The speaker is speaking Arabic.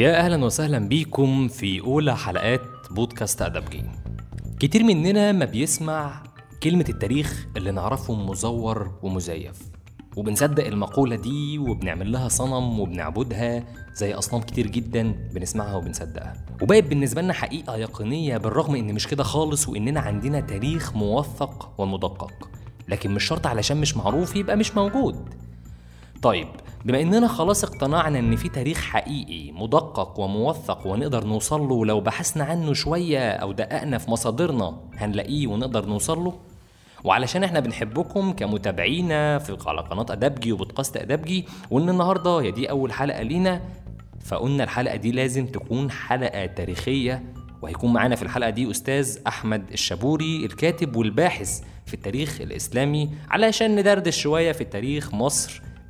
يا أهلا وسهلا بيكم في أولى حلقات بودكاست ادبجي كتير مننا ما بيسمع كلمة التاريخ اللي نعرفه مزور ومزيف. وبنصدق المقولة دي وبنعمل لها صنم وبنعبدها زي أصنام كتير جدا بنسمعها وبنصدقها. وبقت بالنسبة لنا حقيقة يقينية بالرغم إن مش كده خالص وإننا عندنا تاريخ موثق ومدقق. لكن مش شرط علشان مش معروف يبقى مش موجود. طيب بما إننا خلاص اقتنعنا إن في تاريخ حقيقي مدقق وموثق ونقدر نوصل له لو بحثنا عنه شوية أو دققنا في مصادرنا هنلاقيه ونقدر نوصل له وعلشان إحنا بنحبكم كمتابعينا في على قناة أدبجي وبودكاست أدبجي وإن النهارده هي دي أول حلقة لينا فقلنا الحلقة دي لازم تكون حلقة تاريخية وهيكون معانا في الحلقة دي أستاذ أحمد الشابوري الكاتب والباحث في التاريخ الإسلامي علشان ندردش شوية في تاريخ مصر